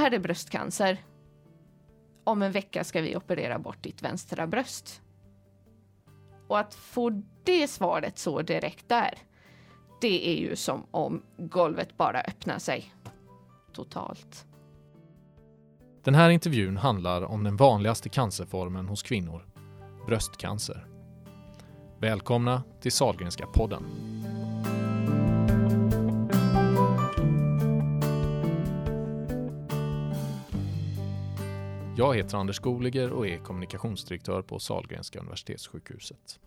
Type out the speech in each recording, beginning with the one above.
här är bröstcancer. Om en vecka ska vi operera bort ditt vänstra bröst. Och att få det svaret så direkt där, det är ju som om golvet bara öppnar sig. Totalt. Den här intervjun handlar om den vanligaste cancerformen hos kvinnor, bröstcancer. Välkomna till Sahlgrenska podden. Jag heter Anders Goliger och är kommunikationsdirektör på Sahlgrenska universitetssjukhuset.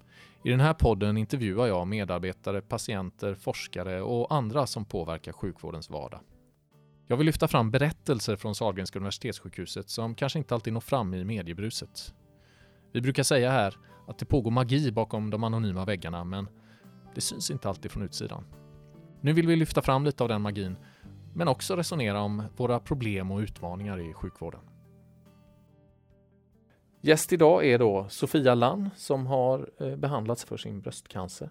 I den här podden intervjuar jag medarbetare, patienter, forskare och andra som påverkar sjukvårdens vardag. Jag vill lyfta fram berättelser från Sahlgrenska universitetssjukhuset som kanske inte alltid når fram i mediebruset. Vi brukar säga här att det pågår magi bakom de anonyma väggarna, men det syns inte alltid från utsidan. Nu vill vi lyfta fram lite av den magin, men också resonera om våra problem och utmaningar i sjukvården. Gäst idag är då Sofia Lann som har eh, behandlats för sin bröstcancer.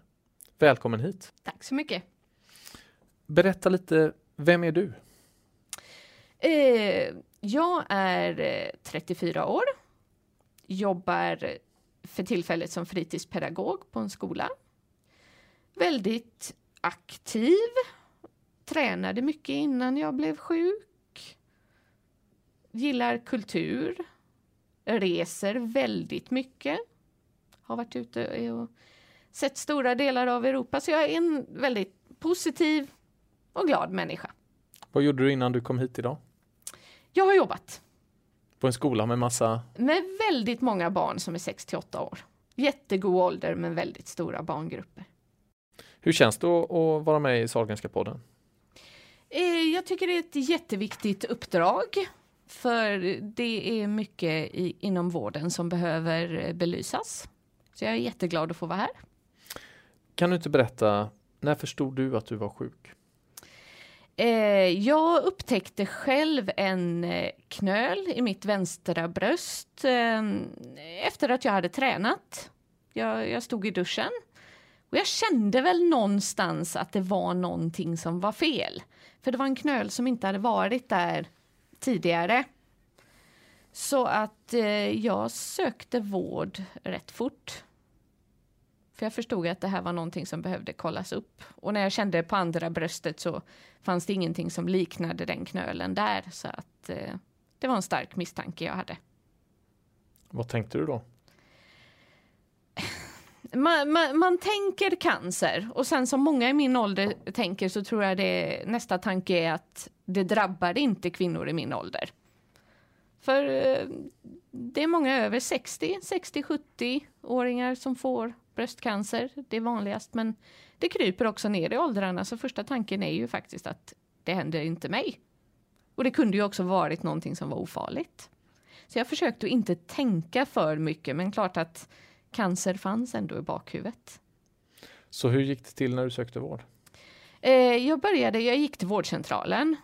Välkommen hit! Tack så mycket! Berätta lite, vem är du? Eh, jag är 34 eh, år, jobbar för tillfället som fritidspedagog på en skola. Väldigt aktiv, tränade mycket innan jag blev sjuk. Gillar kultur, reser väldigt mycket. Har varit ute och sett stora delar av Europa, så jag är en väldigt positiv och glad människa. Vad gjorde du innan du kom hit idag? Jag har jobbat. På en skola med massa? Med väldigt många barn som är 6 till 8 år. Jättegod ålder men väldigt stora barngrupper. Hur känns det att, vara med i Sahlgrenska podden? Eh, jag tycker det är ett jätteviktigt uppdrag. För det är mycket i, inom vården som behöver belysas. Så jag är jätteglad att få vara här. Kan du inte berätta, när förstod du att du var sjuk? Eh, jag upptäckte själv en eh, knöl i mitt vänstra bröst eh, efter att jag hade tränat. Jag, jag, stod i duschen och jag kände väl någonstans att det var någonting som var fel. För det var en knöl som inte hade varit där tidigare. Så att eh, jag sökte vård rätt fort. För jag förstod att det här var någonting som behövde kollas upp. Och när jag kände på andra bröstet så fanns det ingenting som liknade den knölen där. Så att eh, det var en stark misstanke jag hade. Vad tänkte du då? Man, man, man, tänker cancer och sen som många i min ålder tänker så tror jag det nästa tanke är att det drabbar inte kvinnor i min ålder. För eh, det är många över 60, 60-70 åringar som får bröstcancer. Det är vanligast, men det kryper också ner i åldrarna. Så första tanken är ju faktiskt att det händer inte mig. Och det kunde ju också varit någonting som var ofarligt. Så jag försökte inte tänka för mycket, men klart att cancer fanns ändå i bakhuvudet. Så hur gick det till när du sökte vård? Eh, jag började, jag gick till vårdcentralen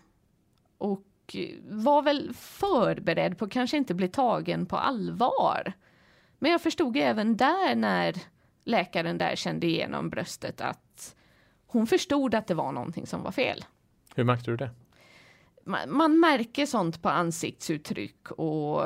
och var väl förberedd på att kanske inte bli tagen på allvar. Men jag förstod även där när läkaren där kände igenom bröstet att hon förstod att det var någonting som var fel. Hur märkte du det? Man, man märker sånt på ansiktsuttryck och,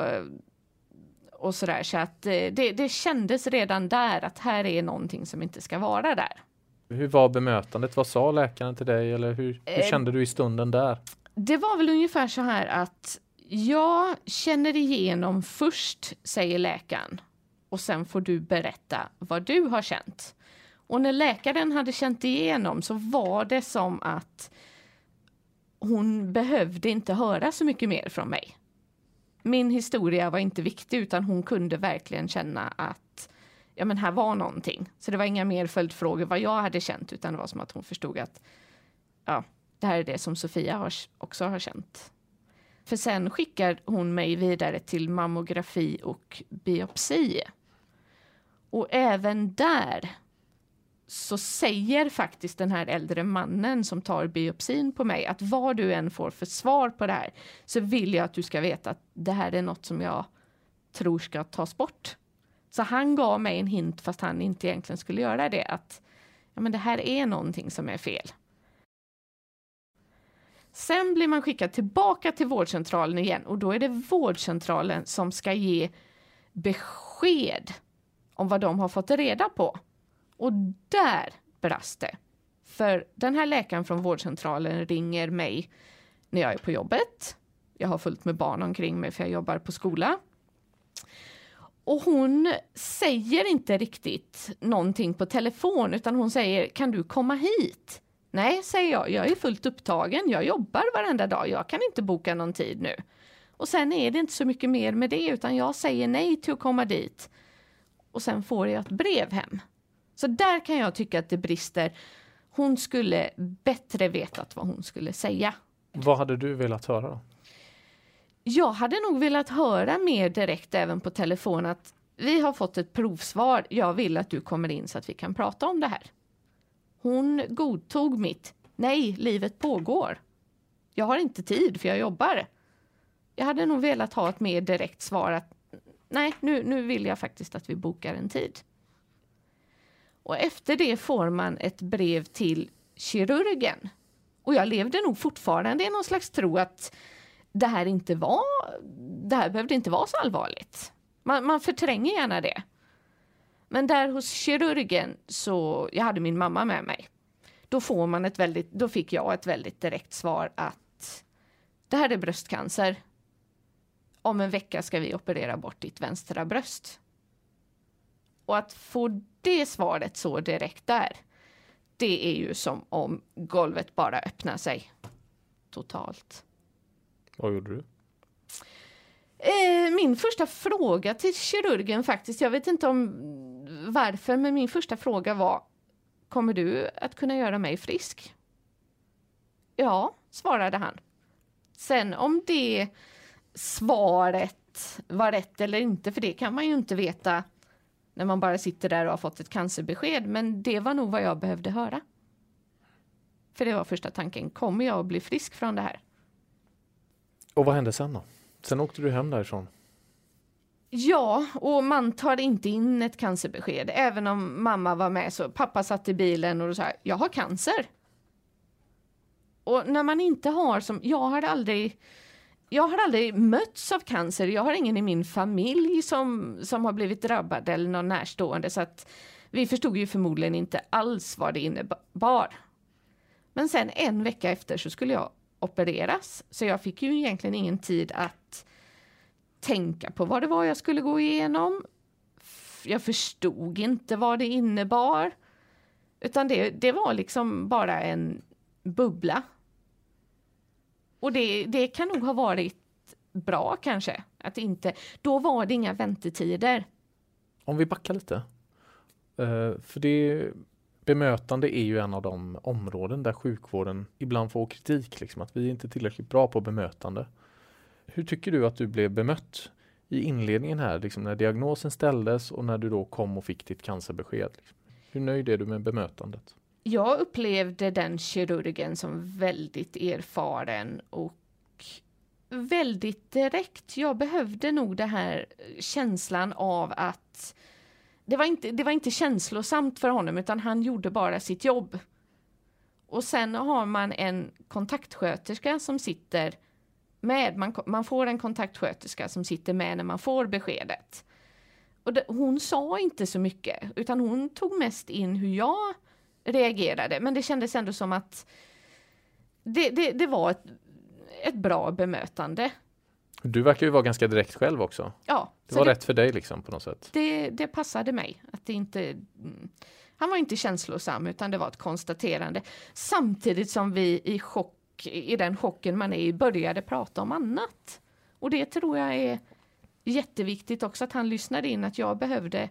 och sådär. Så att det, det kändes redan där att här är någonting som inte ska vara där. Hur var bemötandet? Vad sa läkaren till dig? Eller hur, hur eh, kände du i stunden där? Det var väl ungefär så här att jag känner igenom först, säger läkaren och sen får du berätta vad du har känt. Och när läkaren hade känt igenom så var det som att hon behövde inte höra så mycket mer från mig. Min historia var inte viktig utan hon kunde verkligen känna att ja men här var någonting. Så det var inga mer följdfrågor vad jag hade känt utan det var som att hon förstod att ja, det här är det som Sofia har, också har känt. För sen skickar hon mig vidare till mammografi och biopsi. Och även där så säger faktiskt den här äldre mannen som tar biopsin på mig att vad du än får för svar på det här så vill jag att du ska veta att det här är något som jag tror ska tas bort. Så han gav mig en hint fast han inte egentligen skulle göra det att ja, men det här är någonting som är fel. Sen blir man skickad tillbaka till vårdcentralen igen och då är det vårdcentralen som ska ge besked om vad de har fått reda på. Och där brast det. För den här läkaren från vårdcentralen ringer mig när jag är på jobbet. Jag har fullt med barn omkring mig för jag jobbar på skola. Och hon säger inte riktigt någonting på telefon utan hon säger kan du komma hit? Nej, säger jag, jag är fullt upptagen, jag jobbar varenda dag, jag kan inte boka någon tid nu. Och sen är det inte så mycket mer med det utan jag säger nej till att komma dit. Och sen får jag ett brev hem. Så där kan jag tycka att det brister. Hon skulle bättre vetat vad hon skulle säga. Vad hade du velat höra? Då? Jag hade nog velat höra mer direkt även på telefon att vi har fått ett provsvar. Jag vill att du kommer in så att vi kan prata om det här. Hon godtog mitt nej, livet pågår. Jag har inte tid för jag jobbar. Jag hade nog velat ha ett mer direkt svar att nej, nu, nu vill jag faktiskt att vi bokar en tid. Och efter det får man ett brev till kirurgen. Och jag levde nog fortfarande i någon slags tro att det här inte var, det här behövde inte vara så allvarligt. Man, man förtränger gärna det. Men där hos kirurgen så, jag hade min mamma med mig. Då får man ett väldigt, då fick jag ett väldigt direkt svar att det här är bröstcancer. Om en vecka ska vi operera bort ditt vänstra bröst. Och att få det svaret så direkt där, det är ju som om golvet bara öppnar sig totalt. Vad gjorde du? Eh, min första fråga till kirurgen faktiskt, jag vet inte om varför, men min första fråga var Kommer du att kunna göra mig frisk? Ja, svarade han. Sen om det svaret var rätt eller inte, för det kan man ju inte veta när man bara sitter där och har fått ett cancerbesked, men det var nog vad jag behövde höra. För det var första tanken, kommer jag att bli frisk från det här? Och vad hände sen då? Sen åkte du hem därifrån? Ja, och man tar inte in ett cancerbesked. Även om mamma var med så pappa satt i bilen och sa jag har cancer. Och när man inte har som, jag har aldrig jag har aldrig mötts av cancer. Jag har ingen i min familj som, som har blivit drabbad eller någon närstående så att vi förstod ju förmodligen inte alls vad det innebar. Men sen en vecka efter så skulle jag opereras så jag fick ju egentligen ingen tid att tänka på vad det var jag skulle gå igenom. Jag förstod inte vad det innebar. Utan det, det var liksom bara en bubbla. Och det, det kan nog ha varit bra kanske. Att inte, då var det inga väntetider. Om vi backar lite. Uh, för det bemötande är ju en av de områden där sjukvården ibland får kritik. Liksom, att vi är inte tillräckligt bra på bemötande. Hur tycker du att du blev bemött i inledningen här, liksom när diagnosen ställdes och när du då kom och fick ditt cancerbesked? Liksom? Hur nöjd är du med bemötandet? Jag upplevde den kirurgen som väldigt erfaren och väldigt direkt. Jag behövde nog den här eh, känslan av att det var, inte, det var inte känslosamt för honom utan han gjorde bara sitt jobb. Och sen har man en kontaktsköterska som sitter med, man, man får en kontaktsköterska som sitter med när man får beskedet. Och det, hon sa inte så mycket, utan hon tog mest in hur jag reagerade. Men det kändes ändå som att det, det, det var ett, ett bra bemötande. Du verkar ju vara ganska direkt själv också. Ja. Det var det, rätt för dig liksom på något sätt. Det, det passade mig. Att det inte, han var inte känslosam utan det var ett konstaterande. Samtidigt som vi i chock i den chocken man är i började prata om annat. Och det tror jag är jätteviktigt också att han lyssnade in att jag behövde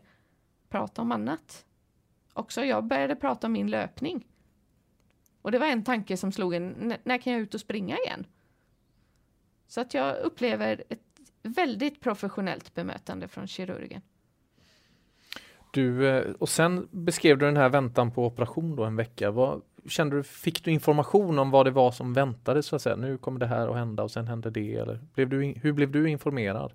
prata om annat. Också jag började prata om min löpning. Och det var en tanke som slog en, när kan jag ut och springa igen? Så att jag upplever ett väldigt professionellt bemötande från kirurgen. Du, eh, och sen beskrev du den här väntan på operation då en vecka. Vad, kände du, fick du information om vad det var som väntade så att säga? Nu kommer det här att hända och sen hände det eller blev du, hur blev du informerad?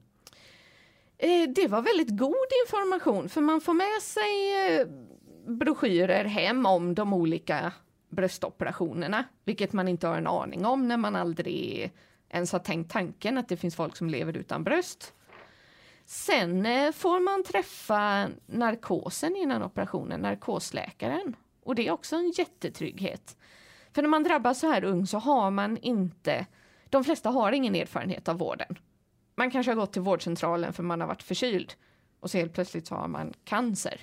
Eh, det var väldigt god information för man får med sig eh, broschyrer hem om de olika bröstoperationerna, vilket man inte har en aning om när man aldrig ens har tänkt tanken att det finns folk som lever utan bröst. Sen eh, får man träffa narkosen innan operationen, narkosläkaren. Och det är också en jättetrygghet. För när man drabbas så här ung så har man inte, de flesta har ingen erfarenhet av vården. Man kanske har gått till vårdcentralen för man har varit förkyld och så helt plötsligt så har man cancer.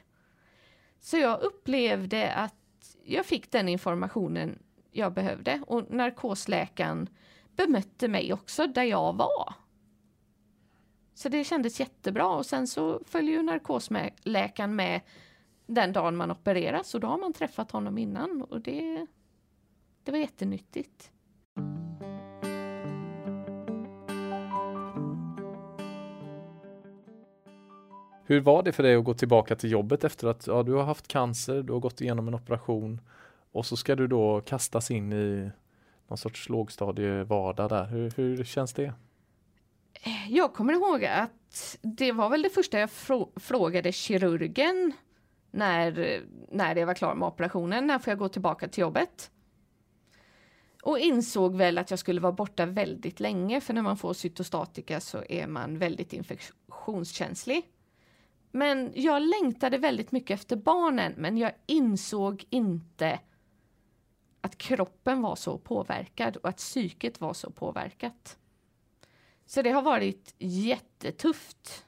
Så jag upplevde att jag fick den informationen jag behövde och narkosläkaren bemötte mig också där jag var. Så det kändes jättebra och sen så följer ju narkosläkaren med den dagen man opereras och då har man träffat honom innan och det, det var jättenyttigt. Hur var det för dig att gå tillbaka till jobbet efter att ja, du har haft cancer, du har gått igenom en operation och så ska du då kastas in i någon sorts lågstadievardag där. Hur, hur känns det? Eh, jag kommer ihåg att det var väl det första jag frågade kirurgen när, när jag var klar med operationen. När får jag gå tillbaka till jobbet? Och insåg väl att jag skulle vara borta väldigt länge för när man får cytostatika så är man väldigt infektionskänslig. Men jag längtade väldigt mycket efter barnen men jag insåg inte att kroppen var så påverkad och att psyket var så påverkat. Så det har varit jättetufft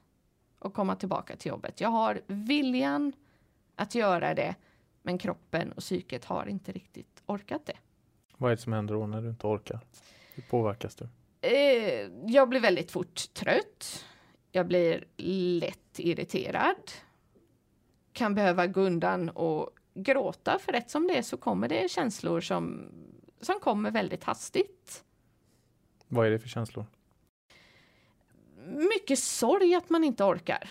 att komma tillbaka till jobbet. Jag har viljan att göra det, men kroppen och psyket har inte riktigt orkat det. Vad är det som händer då när du inte orkar? Hur påverkas du? Eh, jag blir väldigt fort trött. Jag blir lätt irriterad. Kan behöva gå undan och gråta, för rätt som det är så kommer det känslor som, som kommer väldigt hastigt. Vad är det för känslor? Mycket sorg att man inte orkar.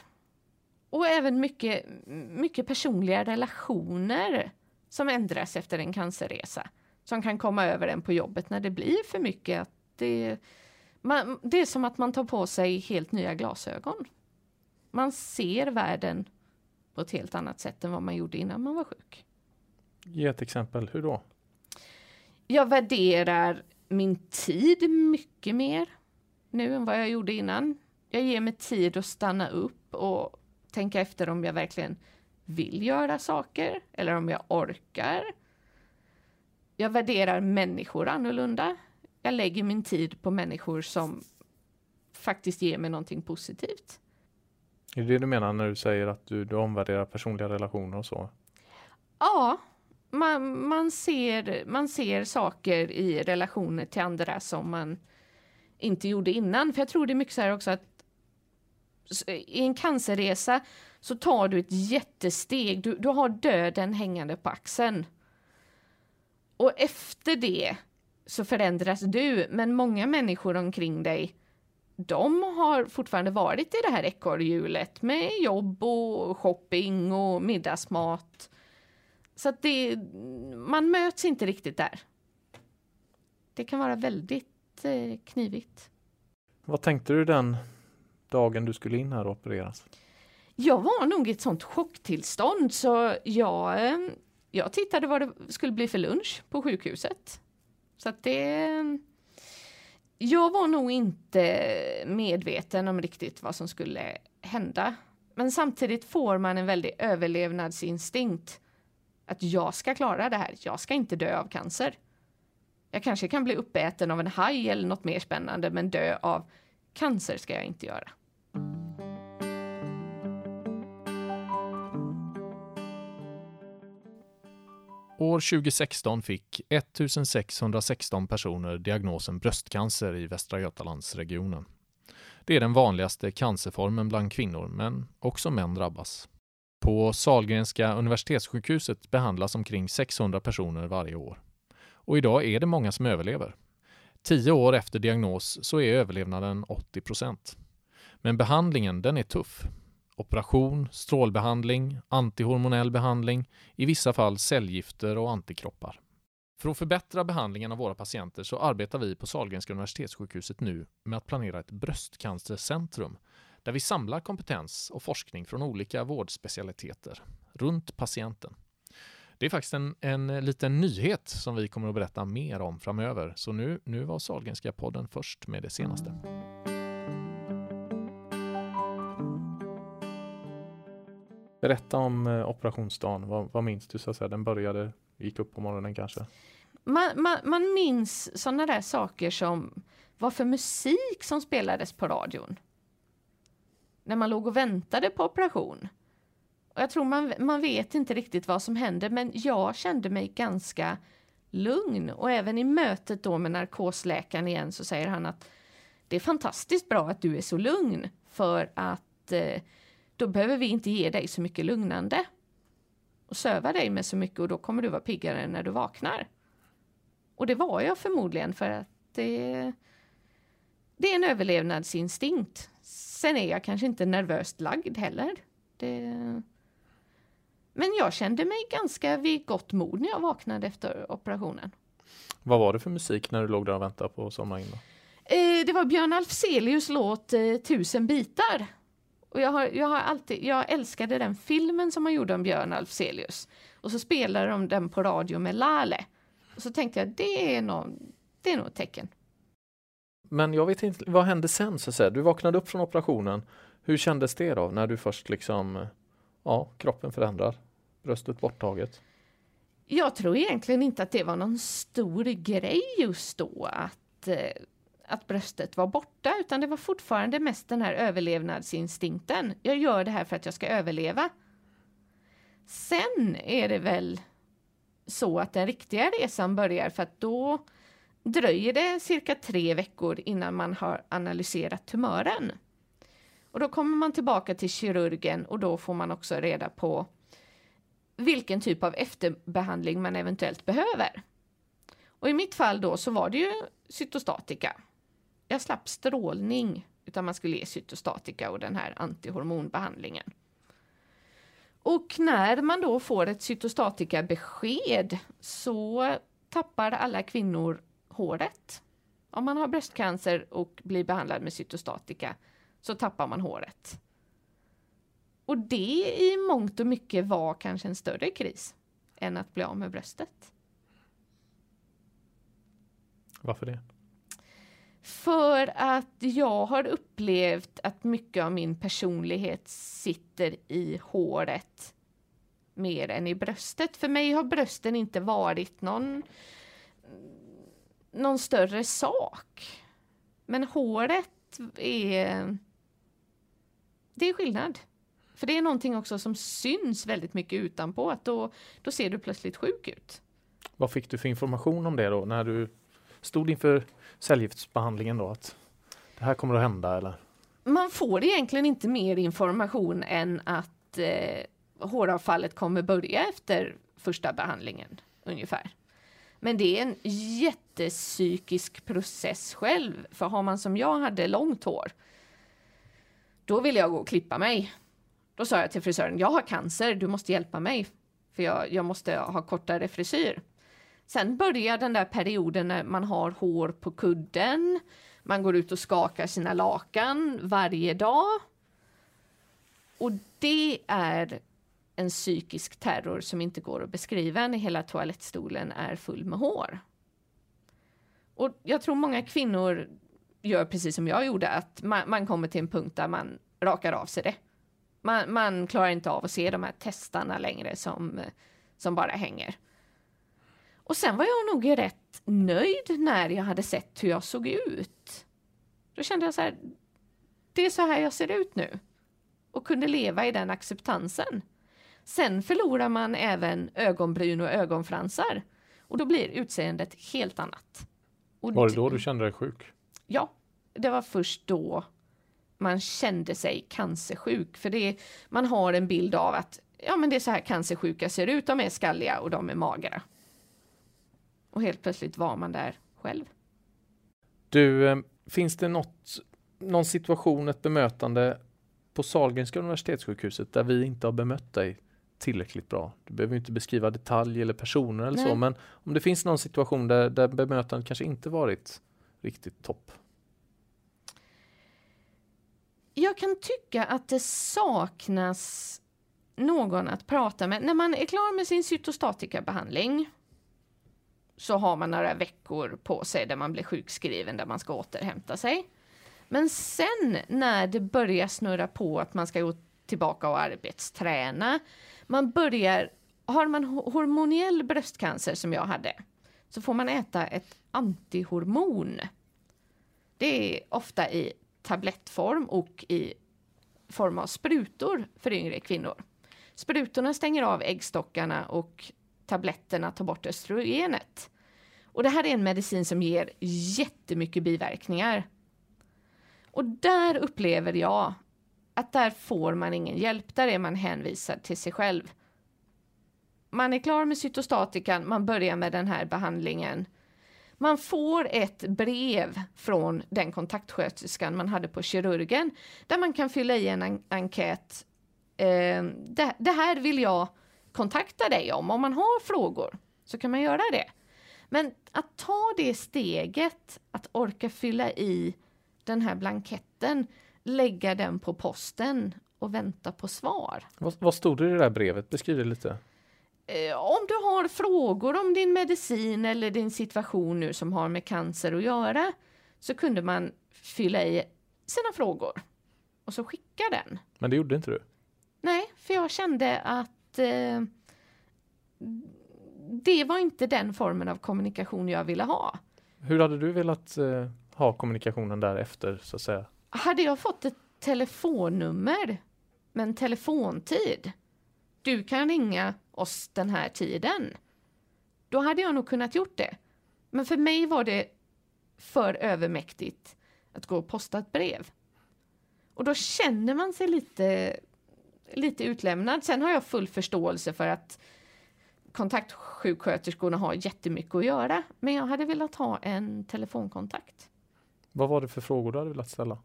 Och även mycket, mycket personliga relationer som ändras efter en cancerresa. Som kan komma över en på jobbet när det blir för mycket. Att det, man, det är som att man tar på sig helt nya glasögon. Man ser världen på ett helt annat sätt än vad man gjorde innan man var sjuk. Ge ett exempel, hur då? Jag värderar min tid mycket mer nu än vad jag gjorde innan. Jag ger mig tid att stanna upp och tänka efter om jag verkligen vill göra saker eller om jag orkar. Jag värderar människor annorlunda. Jag lägger min tid på människor som faktiskt ger mig någonting positivt. Är det det du menar när du säger att du, du omvärderar personliga relationer och så? Ja, man, man, ser, man ser saker i relationer till andra som man inte gjorde innan. För jag tror det är mycket så här också att i en cancerresa så tar du ett jättesteg. Du, du har döden hängande på axeln. Och efter det så förändras du, men många människor omkring dig de har fortfarande varit i det här ekorrhjulet med jobb och shopping och middagsmat. Så att det, man möts inte riktigt där. Det kan vara väldigt eh, knivigt. Vad tänkte du den dagen du skulle in här och opereras? Jag var nog i ett sånt chocktillstånd så jag, eh, jag tittade vad det skulle bli för lunch på sjukhuset. Så att det jag var nog inte medveten om riktigt vad som skulle hända. Men samtidigt får man en väldig överlevnadsinstinkt. Att jag ska klara det här, jag ska inte dö av cancer. Jag kanske kan bli uppäten av en haj eller något mer spännande, men dö av cancer ska jag inte göra. År 2016 fick 1616 personer diagnosen bröstcancer i Västra Götalandsregionen. Det är den vanligaste cancerformen bland kvinnor, men också män drabbas. På Salgrenska universitetssjukhuset behandlas omkring 600 personer varje år. Och idag är det många som överlever. Tio år efter diagnos så är överlevnaden 80 procent. Men behandlingen den är tuff operation, strålbehandling, antihormonell behandling, i vissa fall cellgifter och antikroppar. För att förbättra behandlingen av våra patienter så arbetar vi på Sahlgrenska universitetssjukhuset nu med att planera ett bröstcancercentrum där vi samlar kompetens och forskning från olika vårdspecialiteter runt patienten. Det är faktiskt en, en liten nyhet som vi kommer att berätta mer om framöver. Så nu, nu var Sahlgrenska podden först med det senaste. Berätta om eh, operationsdagen. Vad, vad minns du? Så att säga? Den började, gick upp på morgonen kanske? Man, man, man minns sådana där saker som vad för musik som spelades på radion. När man låg och väntade på operation. Och jag tror man, man vet inte riktigt vad som hände men jag kände mig ganska lugn och även i mötet då med narkosläkaren igen så säger han att det är fantastiskt bra att du är så lugn för att eh, då behöver vi inte ge dig så mycket lugnande och söva dig med så mycket och då kommer du vara piggare när du vaknar. Och det var jag förmodligen för att det, det är en överlevnadsinstinkt. Sen är jag kanske inte nervöst lagd heller. Det, men jag kände mig ganska vid gott mod när jag vaknade efter operationen. Vad var det för musik när du låg där och väntade på att somna in? Eh, det var Björn Afzelius låt eh, Tusen bitar. Och jag, har, jag, har alltid, jag älskade den filmen som man gjorde om Björn Afzelius. Och så spelade de den på radio med Lale. Och så tänkte jag, det är nog, det är nog ett tecken. Men jag vet inte, vad hände sen så att säga? Du vaknade upp från operationen. Hur kändes det då när du först liksom, ja, kroppen förändrar, bröstet borttaget? Jag tror egentligen inte att det var någon stor grej just då att, eh, att bröstet var borta, utan det var fortfarande mest den här överlevnadsinstinkten. Jag gör det här för att jag ska överleva. Sen är det väl så att den riktiga resan börjar för att då dröjer det cirka tre veckor innan man har analyserat tumören. Och då kommer man tillbaka till kirurgen och då får man också reda på vilken typ av efterbehandling man eventuellt behöver. Och i mitt fall då så var det ju cytostatika. Jag slapp strålning utan man skulle ge cytostatika och den här antihormonbehandlingen. Och när man då får ett cytostatikabesked så tappar alla kvinnor håret. Om man har bröstcancer och blir behandlad med cytostatika så tappar man håret. Och det i mångt och mycket var kanske en större kris än att bli av med bröstet. Varför det? För att jag har upplevt att mycket av min personlighet sitter i håret mer än i bröstet. För mig har brösten inte varit någon, någon större sak. Men håret är... Det är skillnad. För det är någonting också som syns väldigt mycket utanpå. Att då, då ser du plötsligt sjuk ut. Vad fick du för information om det då när du stod inför cellgiftsbehandlingen då? Att det här kommer att hända eller? Man får egentligen inte mer information än att eh, håravfallet kommer börja efter första behandlingen ungefär. Men det är en jättepsykisk process själv. För har man som jag hade långt hår, då ville jag gå och klippa mig. Då sa jag till frisören, jag har cancer, du måste hjälpa mig. För jag, jag måste ha kortare frisyr. Sen börjar den där perioden när man har hår på kudden, man går ut och skakar sina lakan varje dag. Och det är en psykisk terror som inte går att beskriva när hela toalettstolen är full med hår. Och jag tror många kvinnor gör precis som jag gjorde, att man, man kommer till en punkt där man rakar av sig det. Man, man, klarar inte av att se de här testarna längre som, som bara hänger. Och sen var jag nog rätt nöjd när jag hade sett hur jag såg ut. Då kände jag så här, det är så här jag ser ut nu. Och kunde leva i den acceptansen. Sen förlorar man även ögonbryn och ögonfransar. Och då blir utseendet helt annat. Och var det då du kände dig sjuk? Ja, det var först då man kände sig cancersjuk. För det, man har en bild av att ja, men det är så här cancersjuka ser ut. De är skalliga och de är magra. Och helt plötsligt var man där själv. Du, eh, finns det något, någon situation, ett bemötande på Sahlgrenska universitetssjukhuset där vi inte har bemött dig tillräckligt bra? Du behöver inte beskriva detalj eller personer eller Nej. så, men om det finns någon situation där, där bemötandet kanske inte varit riktigt topp? Jag kan tycka att det saknas någon att prata med. När man är klar med sin cytostatikabehandling så har man några veckor på sig där man blir sjukskriven, där man ska återhämta sig. Men sen när det börjar snurra på att man ska gå tillbaka och arbetsträna, man börjar, har man hormoniell bröstcancer som jag hade, så får man äta ett antihormon. Det är ofta i tablettform och i form av sprutor för yngre kvinnor. Sprutorna stänger av äggstockarna och tabletterna tar bort östrogenet. Och det här är en medicin som ger jättemycket biverkningar. Och där upplever jag att där får man ingen hjälp, där är man hänvisad till sig själv. Man är klar med cytostatikan, man börjar med den här behandlingen. Man får ett brev från den kontaktsköterskan man hade på kirurgen där man kan fylla i en en enkät. Eh, det, det här vill jag kontakta dig om. Om man har frågor så kan man göra det. Men att ta det steget, att orka fylla i den här blanketten, lägga den på posten och vänta på svar. Vad, vad stod det i det där brevet? Beskriv det lite. Eh, om du har frågor om din medicin eller din situation nu som har med cancer att göra så kunde man fylla i sina frågor och så skicka den. Men det gjorde inte du? Nej, för jag kände att eh, det var inte den formen av kommunikation jag ville ha. Hur hade du velat eh, ha kommunikationen därefter så att säga? Hade jag fått ett telefonnummer med en telefontid. Du kan ringa oss den här tiden. Då hade jag nog kunnat gjort det. Men för mig var det för övermäktigt att gå och posta ett brev. Och då känner man sig lite, lite utlämnad. Sen har jag full förståelse för att kontaktsjuksköterskorna har jättemycket att göra. Men jag hade velat ha en telefonkontakt. Vad var det för frågor du hade velat ställa?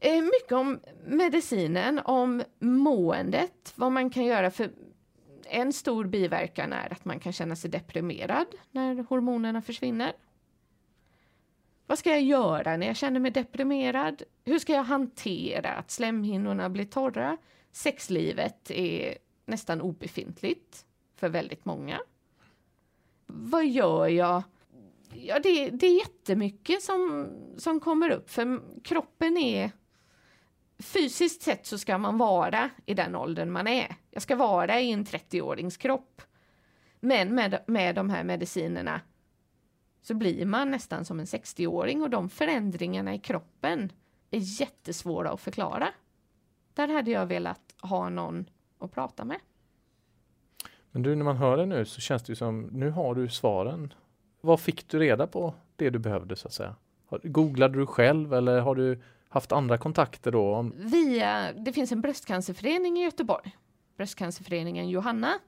Eh, mycket om medicinen, om måendet, vad man kan göra för en stor biverkan är att man kan känna sig deprimerad när hormonerna försvinner. Vad ska jag göra när jag känner mig deprimerad? Hur ska jag hantera att slemhinnorna blir torra? Sexlivet är nästan obefintligt för väldigt många. Vad gör jag? Ja, det, det är jättemycket som, som kommer upp, för kroppen är fysiskt sett så ska man vara i den åldern man är. Jag ska vara i en 30-årings kropp. Men med, med de här medicinerna så blir man nästan som en 60-åring och de förändringarna i kroppen är jättesvåra att förklara. Där hade jag velat ha någon att prata med. Men du, när man hör det nu så känns det ju som, nu har du svaren. Vad fick du reda på det du behövde så att säga? Googlade du själv eller har du haft andra kontakter då? Via, det finns en bröstcancerförening i Göteborg, bröstcancerföreningen Johanna.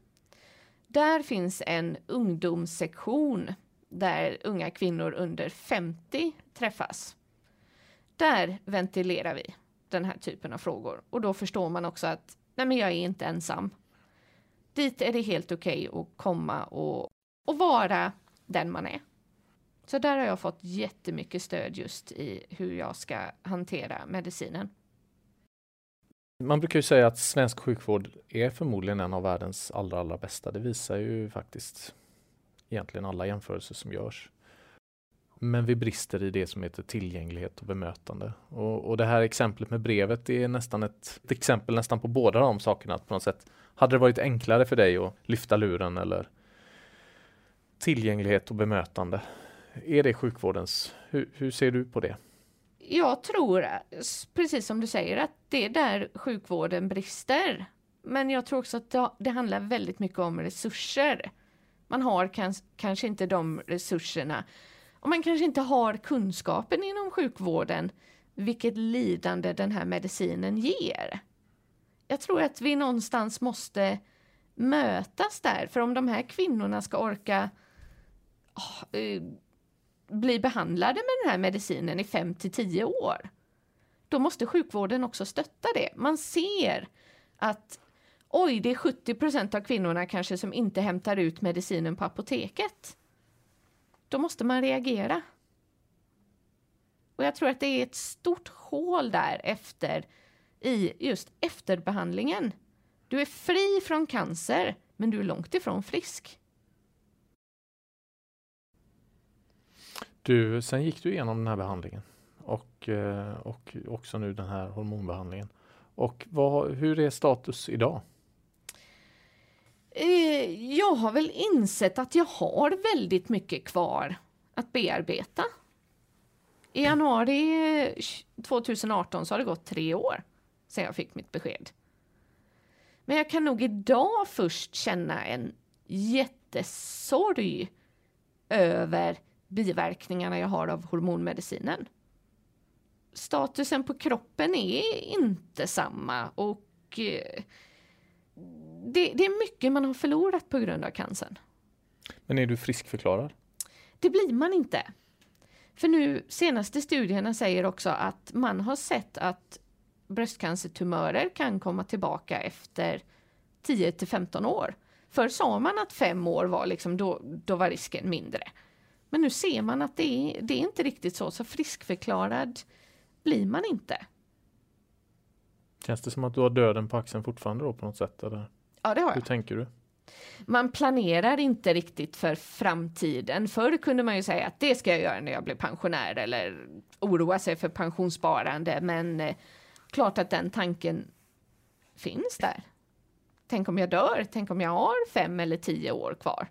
Där finns en ungdomssektion där unga kvinnor under 50 träffas. Där ventilerar vi den här typen av frågor och då förstår man också att nej men jag är inte ensam. Dit är det helt okej okay att komma och, och vara den man är. Så där har jag fått jättemycket stöd just i hur jag ska hantera medicinen. Man brukar ju säga att svensk sjukvård är förmodligen en av världens allra, allra bästa. Det visar ju faktiskt egentligen alla jämförelser som görs. Men vi brister i det som heter tillgänglighet och bemötande. Och, och det här exemplet med brevet är nästan ett, ett, exempel nästan på båda de sakerna. Att på något sätt, hade det varit enklare för dig att lyfta luren eller tillgänglighet och bemötande är det sjukvårdens, hur, hur ser du på det? Jag tror, precis som du säger, att det är där sjukvården brister. Men jag tror också att det handlar väldigt mycket om resurser. Man har kans, kanske inte de resurserna och man kanske inte har kunskapen inom sjukvården vilket lidande den här medicinen ger. Jag tror att vi någonstans måste mötas där, för om de här kvinnorna ska orka oh, bli behandlade med den här medicinen i 5 till 10 år, då måste sjukvården också stötta det. Man ser att oj, det är 70% av kvinnorna kanske som inte hämtar ut medicinen på apoteket. Då måste man reagera. Och jag tror att det är ett stort hål där efter i just efterbehandlingen. Du är fri från cancer, men du är långt ifrån frisk. Du, sen gick du igenom den här behandlingen och, eh, och också nu den här hormonbehandlingen. Och vad, hur är status idag? Eh, jag har väl insett att jag har väldigt mycket kvar att bearbeta. I januari eh, 2018 så har det gått tre år sedan jag fick mitt besked. Men jag kan nog idag först känna en jättesorg över biverkningarna jag har av hormonmedicinen. Statusen på kroppen är inte samma och eh, det, det, är mycket man har förlorat på grund av cancern. Men är du friskförklarad? Det blir man inte. För nu senaste studierna säger också att man har sett att bröstcancertumörer kan komma tillbaka efter 10 till 15 år. Förr sa man att fem år var liksom då, då var risken mindre. Men nu ser man att det är, det är inte riktigt så, så friskförklarad blir man inte. Känns det som att du har döden på axeln fortfarande då på något sätt? Eller? Ja, det har jag. Hur tänker du? Man planerar inte riktigt för framtiden. Förr kunde man ju säga att det ska jag göra när jag blir pensionär eller oroa sig för pensionssparande. Men eh, klart att den tanken finns där. Tänk om jag dör? Tänk om jag har fem eller tio år kvar?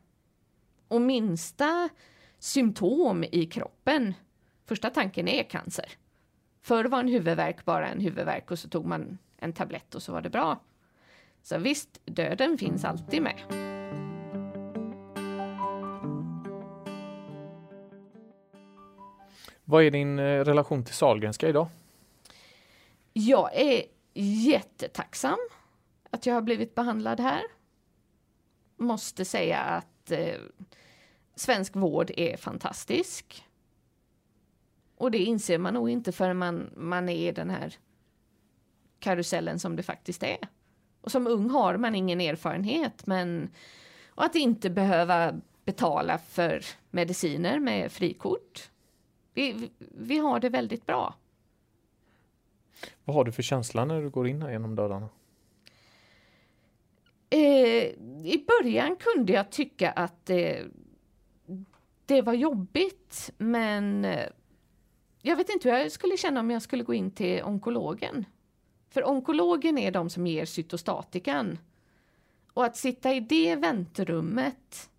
Och minsta symptom i kroppen, första tanken är cancer. Förr var en huvudvärk bara en huvudvärk och så tog man en tablett och så var det bra. Så visst, döden finns alltid med. Vad är din eh, relation till Salgrenska idag? Jag är jättetacksam att jag har blivit behandlad här. Måste säga att eh, svensk vård är fantastisk. Och det inser man nog inte förrän man, man är i den här karusellen som det faktiskt är. Och som ung har man ingen erfarenhet, men och att inte behöva betala för mediciner med frikort. Vi, vi har det väldigt bra. Vad har du för känsla när du går in här genom dörrarna? Eh, I början kunde jag tycka att eh, det var jobbigt, men eh, jag vet inte hur jag skulle känna om jag skulle gå in till onkologen. För onkologen är de som ger cytostatikan. Och att sitta i det väntrummet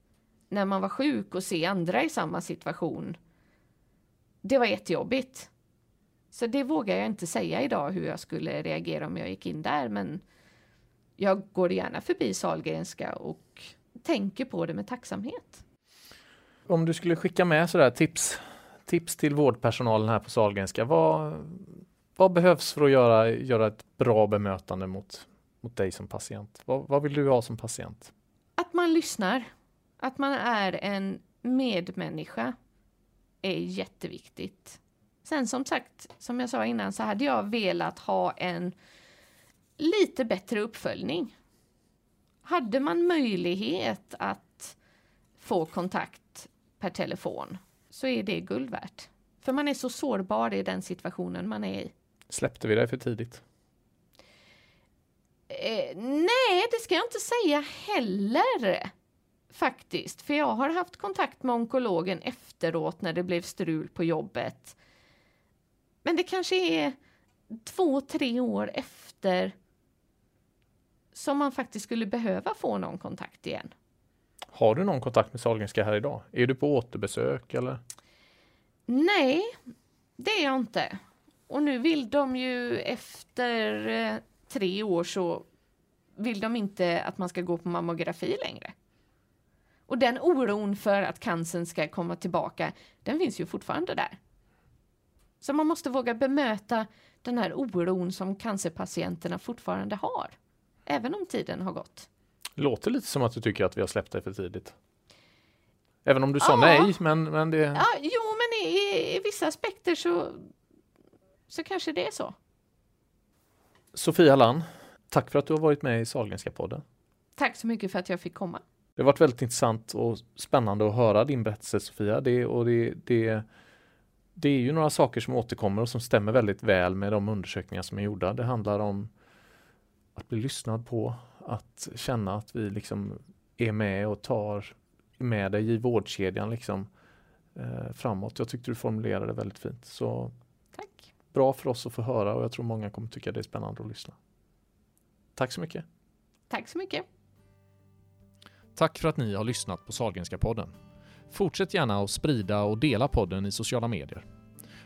när man var sjuk och se andra i samma situation, det var jättejobbigt. Så det vågar jag inte säga idag hur jag skulle reagera om jag gick in där, men jag går gärna förbi Salgrenska och tänker på det med tacksamhet. Om du skulle skicka med sådär tips, tips till vårdpersonalen här på Salgrenska, vad, vad behövs för att göra, göra ett bra bemötande mot, mot dig som patient? Vad, vad vill du ha som patient? Att man lyssnar. Att man är en medmänniska är jätteviktigt. Sen som sagt, som jag sa innan, så hade jag velat ha en lite bättre uppföljning. Hade man möjlighet att få kontakt per telefon så är det guld värt. För man är så sårbar i den situationen man är i. Släppte vi dig för tidigt? Eh, nej, det ska jag inte säga heller. Faktiskt, för jag har haft kontakt med onkologen efteråt när det blev strul på jobbet. Men det kanske är två, tre år efter som man faktiskt skulle behöva få någon kontakt igen. Har du någon kontakt med Sahlgrenska här idag? Är du på återbesök eller? Nej, det är jag inte. Och nu vill de ju efter eh, tre år så vill de inte att man ska gå på mammografi längre. Och den oron för att cancern ska komma tillbaka, den finns ju fortfarande där. Så man måste våga bemöta den här oron som cancerpatienterna fortfarande har, även om tiden har gått. Låter lite som att du tycker att vi har släppt dig för tidigt. Även om du sa Ja. nej, men, men det... Ja, jo, men i, i vissa aspekter så, så kanske det är så. Sofia Lann, tack för att du har varit med i Sahlgrenska podden. Tack så mycket för att jag fick komma. Det har varit väldigt intressant och spännande att höra din berättelse Sofia. Det, och det, det, det är ju några saker som återkommer och som stämmer väldigt väl med de undersökningar som är gjorda. Det handlar om att bli lyssnad på, att känna att vi liksom är med och tar med dig i vårdkedjan liksom, eh, framåt. Jag tyckte du formulerade det väldigt fint. Så. Bra för oss att få höra och jag tror många kommer tycka det är spännande att lyssna. Tack så mycket. Tack så mycket. Tack för att ni har lyssnat på Sahlgrenska podden. Fortsätt gärna att sprida och dela podden i sociala medier.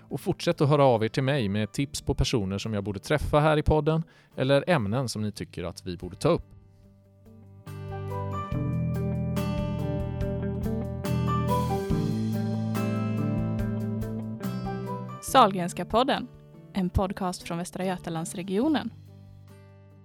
Och fortsätt att höra av er till mig med tips på personer som jag borde träffa här i podden eller ämnen som ni tycker att vi borde ta upp. Salgrenska podden, en podcast från Västra Götalandsregionen.